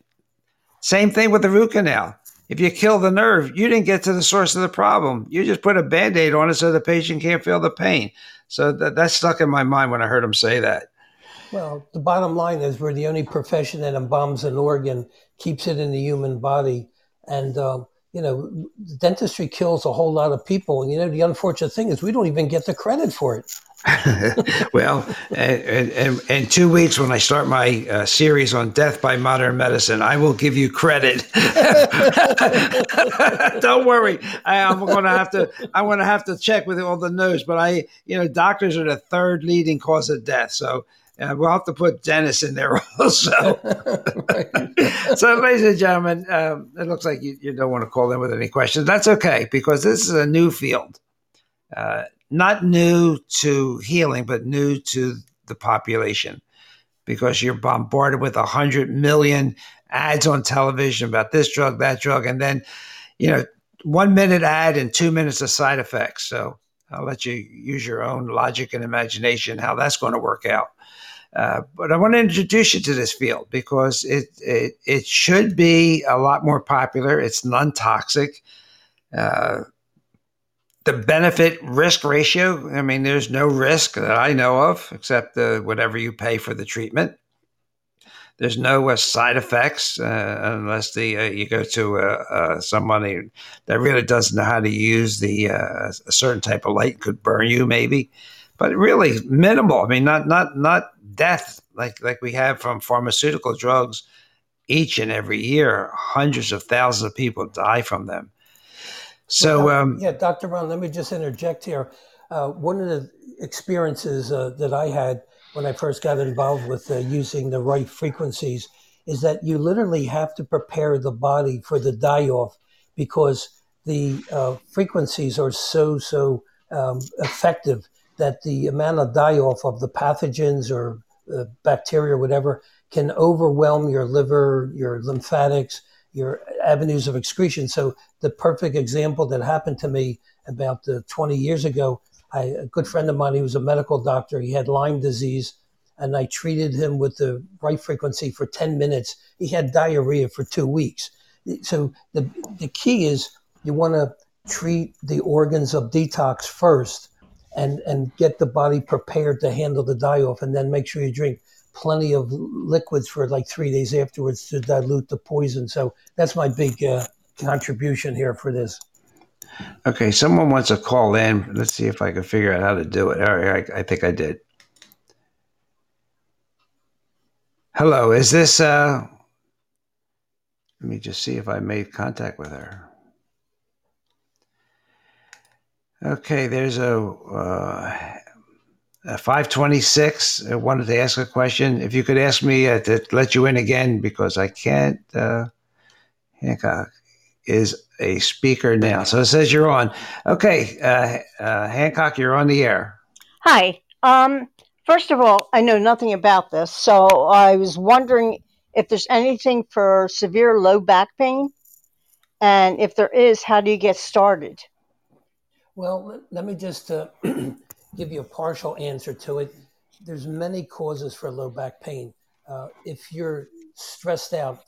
Same thing with the root canal. If you kill the nerve, you didn't get to the source of the problem. You just put a band aid on it so the patient can't feel the pain. So that, that stuck in my mind when I heard him say that. Well, the bottom line is we're the only profession that embalms an organ, keeps it in the human body. And, um, you know, dentistry kills a whole lot of people. And, you know, the unfortunate thing is we don't even get the credit for it. well, in, in, two weeks, when I start my uh, series on death by modern medicine, I will give you credit. Don't worry, I, am going to have to. I'm going to have to check with all the news, But I, you know, doctors are the third leading cause of death. So uh, we'll have to put Dennis in there also. so, ladies and gentlemen, um, it looks like you, you, don't want to call in with any questions. That's okay because this is a new field. Uh, not new to healing, but new to the population because you're bombarded with a hundred million ads on television about this drug, that drug, and then, you know, one minute ad and two minutes of side effects. So I'll let you use your own logic and imagination how that's going to work out. Uh, but I want to introduce you to this field because it, it, it should be a lot more popular. It's non toxic. Uh, the benefit risk ratio, I mean, there's no risk that I know of except the, whatever you pay for the treatment. There's no uh, side effects uh, unless the uh, you go to somebody that really doesn't know how to use the a certain type of light could burn you maybe, but really minimal. I mean, not not not death like like we have from pharmaceutical drugs. Each and every year, hundreds of thousands of people die from them. So, well, um, yeah, Dr. Ron, let me just interject here. Uh, one of the experiences uh, that I had when I first got involved with uh, using the Rife frequencies is that you literally have to prepare the body for the die off because the uh, frequencies are so, so um, effective that the amount of die off of the pathogens or bacteria or whatever can overwhelm your liver, your lymphatics, your avenues of excretion. So the perfect example that happened to me about uh, 20 years ago, I, a good friend of mine, he was a medical doctor. He had Lyme disease, and I treated him with the Rife frequency for 10 minutes. He had diarrhea for two weeks. So the the key is you want to treat the organs of detox first, and and get the body prepared to handle the die off, and then make sure you drink plenty of liquids for like three days afterwards to dilute the poison. So that's my big uh, contribution here for this. Okay, someone wants to call in. Let's see if I can figure out how to do it. All right, I, I think I did. Hello, is this? Uh, let me just see if I made contact with her. Okay, there's a, uh, a 526. I wanted to ask a question. If you could ask me uh, to let you in again because I can't. Uh, Hancock is a speaker now. So it says you're on. Okay, uh, uh, Hancock, you're on the air. Hi. Um, first of all, I know nothing about this, so I was wondering if there's anything for severe low back pain, and if there is, how do you get started? Well, let me just uh, give you a partial answer to it. There's many causes for low back pain. Uh, if you're stressed out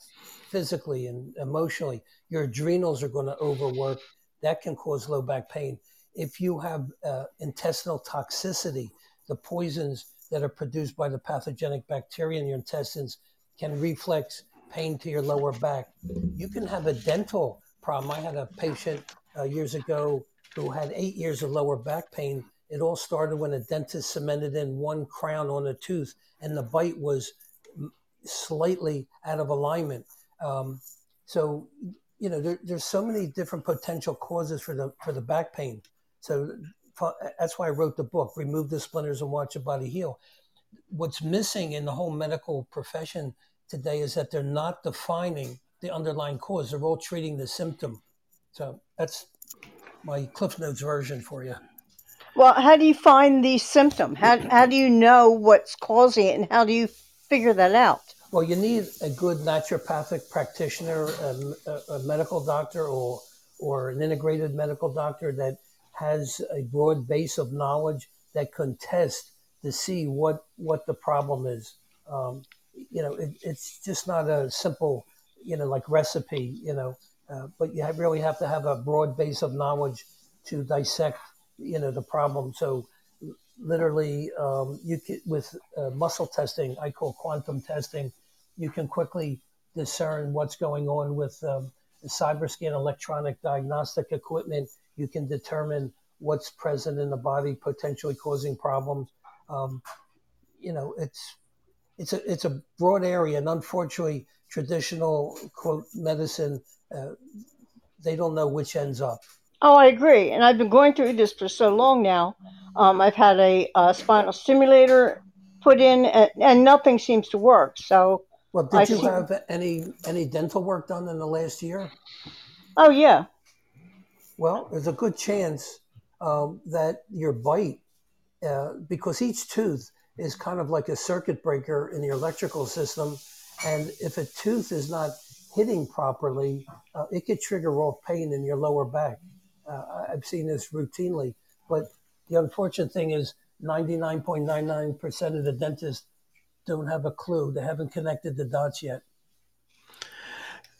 physically and emotionally, your adrenals are going to overwork. That can cause low back pain. If you have uh, intestinal toxicity, the poisons that are produced by the pathogenic bacteria in your intestines can reflex pain to your lower back. You can have a dental problem. I had a patient uh, years ago who had eight years of lower back pain. It all started when a dentist cemented in one crown on a tooth, and the bite was slightly out of alignment. Um, so, you know, there, there's so many different potential causes for the for the back pain. So that's why I wrote the book, "Remove the Splinters and Watch Your Body Heal." What's missing in the whole medical profession today is that they're not defining the underlying cause. They're all treating the symptom. So that's my Cliff Notes version for you. Well, how do you find the symptom? How, how do you know what's causing it and how do you figure that out? Well, you need a good naturopathic practitioner, a, a, medical doctor, or, or an integrated medical doctor that has a broad base of knowledge that can test to see what, what the problem is. Um, you know, it, it's just not a simple, you know, like recipe, you know, uh, but you really have to have a broad base of knowledge to dissect, you know, the problem. So literally, um, you can, with uh, muscle testing, I call quantum testing, you can quickly discern what's going on with um, CyberScan electronic diagnostic equipment. You can determine what's present in the body, potentially causing problems. Um, you know, it's it's a it's a broad area, and unfortunately, traditional quote medicine uh, they don't know which ends up. Oh, I agree, and I've been going through this for so long now. Um, I've had a, a, spinal stimulator put in, and, and, nothing seems to work. So, well, did I you see... have any any dental work done in the last year? Oh yeah. Well, there's a good chance um, that your bite, uh, because each tooth is kind of like a circuit breaker in your electrical system. And if a tooth is not hitting properly, uh, it could trigger off pain in your lower back. Uh, I've seen this routinely. But the unfortunate thing is 99.99% of the dentists don't have a clue. They haven't connected the dots yet.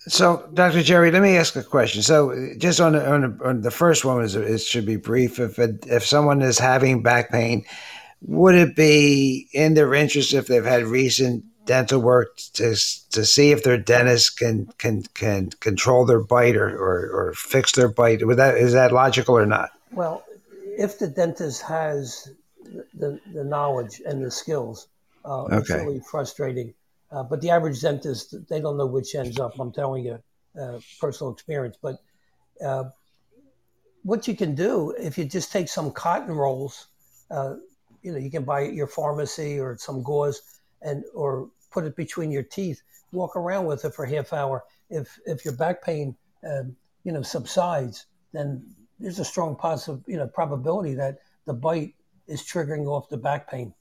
So, Dr. Jerry, let me ask a question. So, just on on on the first one, is it should be brief. If it, if someone is having back pain would it be in their interest if they've had recent dental work to to see if their dentist can can can control their bite or, or, or fix their bite? Would that is that logical or not? Well, if the dentist has the, the knowledge and the skills, uh, okay. it's really frustrating. Uh, but the average dentist, they don't know which ends up. I'm telling you, uh, personal experience. But uh, what you can do if you just take some cotton rolls, uh, you know you can buy at your pharmacy or some gauze and or put it between your teeth walk around with it for half hour if if your back pain uh, you know subsides then there's a strong positive you know probability that the bite is triggering off the back pain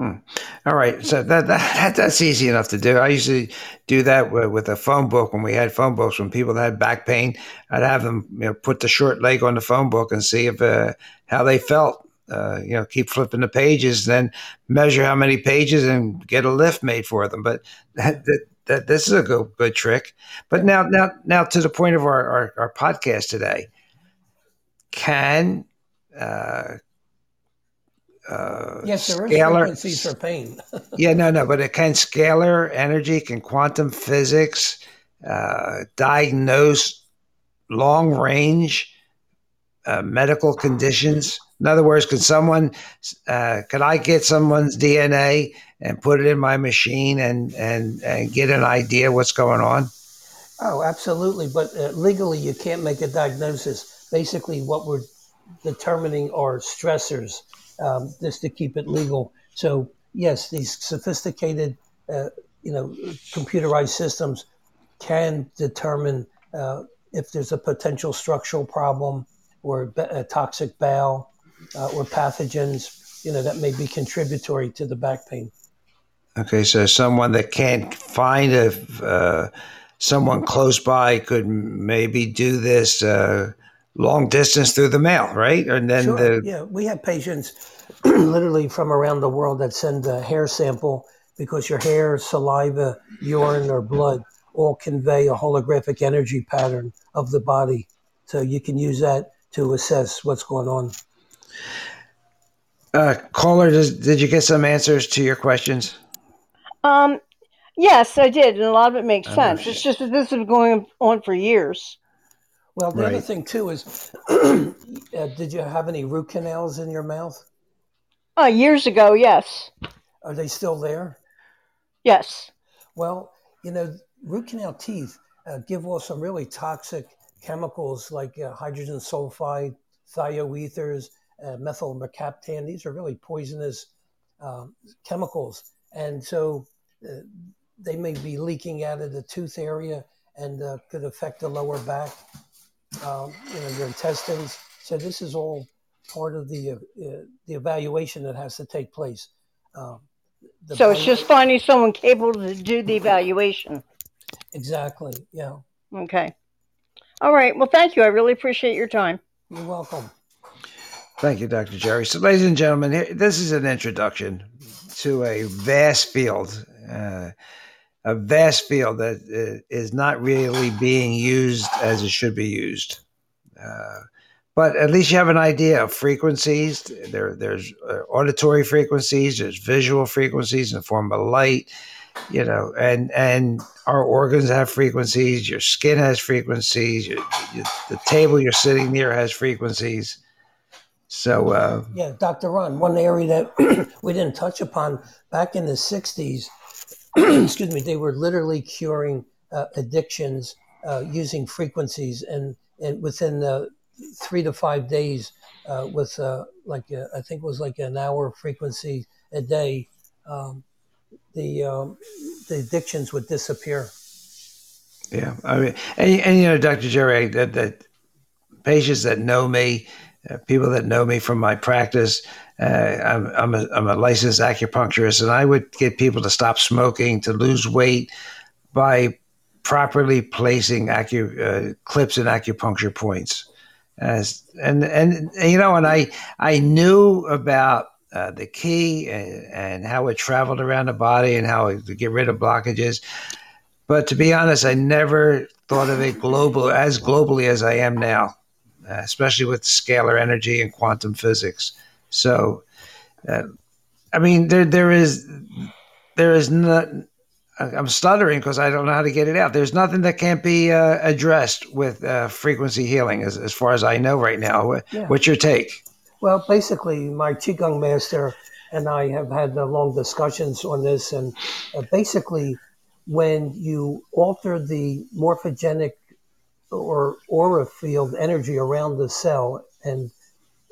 Hmm. All right, so that, that that's easy enough to do. I to do that with, with a phone book when we had phone books. When people had back pain, I'd have them you know put the short leg on the phone book and see if uh, how they felt. Uh, you know, keep flipping the pages, then measure how many pages and get a lift made for them. But that, that, that this is a good good trick. But now now now to the point of our our, our podcast today. Can uh, uh, yes, there is frequencies for pain. yeah, no, no, but it can scalar energy, can quantum physics uh, diagnose long range uh, medical conditions. In other words, could someone, uh, could I get someone's DNA and put it in my machine and and and get an idea what's going on? Oh, absolutely. But uh, legally, you can't make a diagnosis. Basically, what we're determining are stressors um, just to keep it legal. So yes, these sophisticated, uh, you know, computerized systems can determine uh, if there's a potential structural problem or a toxic bowel uh, or pathogens, you know, that may be contributory to the back pain. Okay, so someone that can't find a uh, someone close by could maybe do this uh, long distance through the mail, right? And then sure. the yeah, we have patients literally from around the world that send a hair sample because your hair, saliva, urine, or blood all convey a holographic energy pattern of the body. So you can use that to assess what's going on. Uh, caller, does, did you get some answers to your questions? Um, yes, I did, and a lot of it makes sense. It's just that this has been going on for years. Well, the right. other thing too is, uh, did you have any root canals in your mouth? Uh, years ago, yes. Are they still there? Yes. Well, you know, root canal teeth uh, give off some really toxic chemicals like uh, hydrogen sulfide, thioethers, uh, methyl mercaptan. These are really poisonous um, chemicals. And so uh, they may be leaking out of the tooth area and uh, could affect the lower back um, you know, your intestines. So this is all part of the uh, the evaluation that has to take place. Um, so it's just finding someone capable to do the evaluation. Exactly. Yeah. Okay. All right. Well, thank you. I really appreciate your time. You're welcome. Thank you, Dr. Jerry. So, ladies and gentlemen, this is an introduction to a vast field. Uh, a vast field that uh, is not really being used as it should be used. Uh, but at least you have an idea of frequencies. There, there's uh, auditory frequencies, there's visual frequencies in the form of light, you know, and and our organs have frequencies. Your skin has frequencies. Your, your, the table you're sitting near has frequencies. So uh, yeah, Dr. Ron, one area that we didn't touch upon back in the '60s excuse me, they were literally curing uh, addictions uh, using frequencies, and and within the three to five days, uh, with uh, like a, I think it was like an hour frequency a day, um, the um, the addictions would disappear. Yeah, I mean, and, and you know, Dr. Jerry, that that patients that know me, uh, people that know me from my practice uh, I'm, I'm, a, I'm a licensed acupuncturist, and I would get people to stop smoking, to lose weight by properly placing acu, uh, clips and acupuncture points. As, and, and, and, you know, and I, I knew about uh, the key and, and, how it traveled around the body and how to get rid of blockages. But to be honest, I never thought of it global as globally as I am now, especially with scalar energy and quantum physics. So, uh, I mean, there there is there is not. I'm stuttering because I don't know how to get it out. There's nothing that can't be uh, addressed with uh, frequency healing, as, as far as I know right now. Yeah. What's your take? Well, basically, my qigong master and I have had uh, long discussions on this, and uh, basically, when you alter the morphogenic or aura field energy around the cell and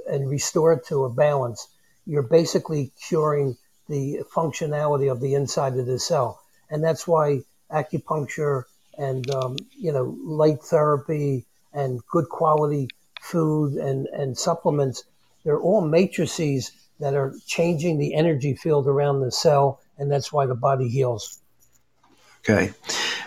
and restore it to a balance, you're basically curing the functionality of the inside of the cell. And that's why acupuncture and, um, you know, light therapy and good quality food and, and supplements, they're all matrices that are changing the energy field around the cell, and that's why the body heals. Okay.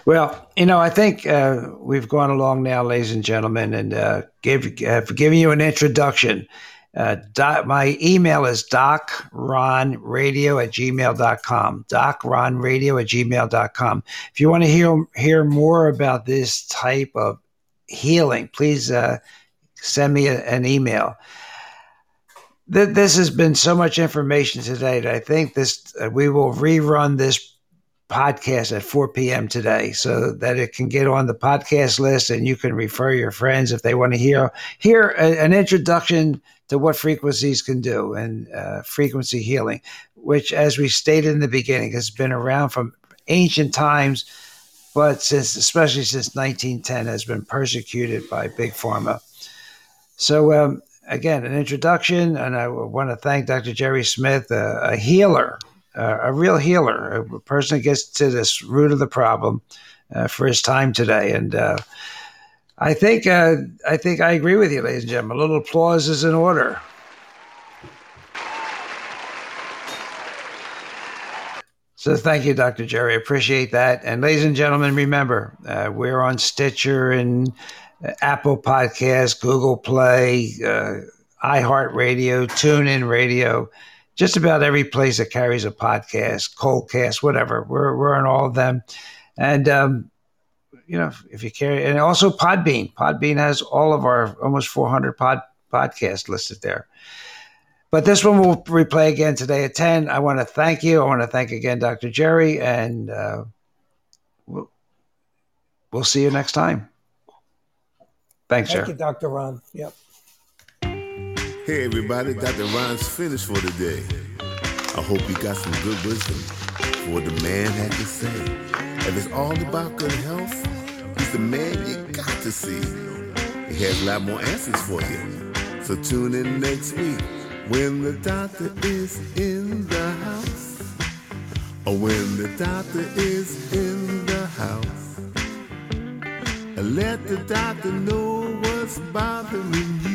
Well, you know, I think uh, we've gone along now, ladies and gentlemen, and uh, give, uh, giving you an introduction. Uh, doc, my email is docronradio at gmail.com. Docronradio at gmail.com. If you want to hear, hear more about this type of healing, please uh, send me a, an email. Th- this has been so much information today that I think this uh, we will rerun this podcast at 4 p.m. today so that it can get on the podcast list and you can refer your friends if they want to hear hear a, an introduction to what frequencies can do and uh, frequency healing, which, as we stated in the beginning, has been around from ancient times, but since especially since 1910 has been persecuted by big pharma. So um, again, an introduction, and I want to thank Dr. Jerry Smith, a, a healer, uh, a real healer, a person that gets to this root of the problem uh, for his time today, and. Uh, I think uh, I think I agree with you, ladies and gentlemen. A little applause is in order. So thank you, Dr. Jerry. Appreciate that. And ladies and gentlemen, remember uh, we're on Stitcher and uh, Apple Podcasts, Google Play, uh, iHeartRadio, TuneIn Radio, just about every place that carries a podcast, Coldcast, whatever. We're we're on all of them, and um, you know, if you care, and also Podbean. Podbean has all of our almost 400 pod podcasts listed there. But this one will replay again today at 10. I want to thank you. I want to thank again Dr. Jerry, and uh, we'll, we'll see you next time. Thanks, Thank sir. you, Dr. Ron. Yep. Hey everybody, Dr. Ron's finished for today. I hope you got some good wisdom for what the man had to say. If it's all about good health, he's the man you got to see. He has a lot more answers for you. So tune in next week when the doctor is in the house. Or when the doctor is in the house. And let the doctor know what's bothering you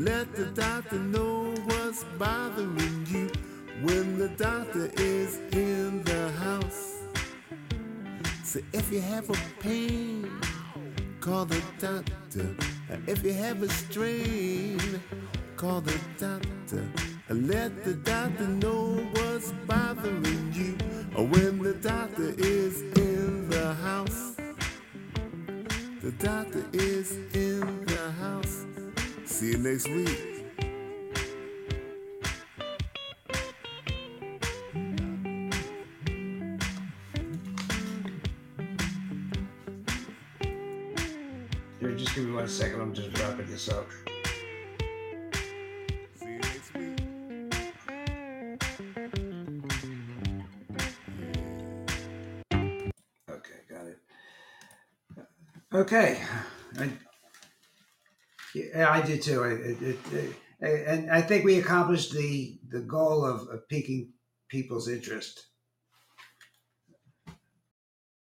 Let the doctor know what's bothering you when the doctor is in the house. So if you have a pain, call the doctor. If you have a strain, call the doctor. Let the doctor know what's bothering you when the doctor is in the house. The doctor is in the house. See you next week. Here, just give me one second. I'm just wrapping this up. See you next week. Okay, got it. Okay, I, yeah, I did too. It, it, it, and I think we accomplished the the goal of, of piquing people's interest.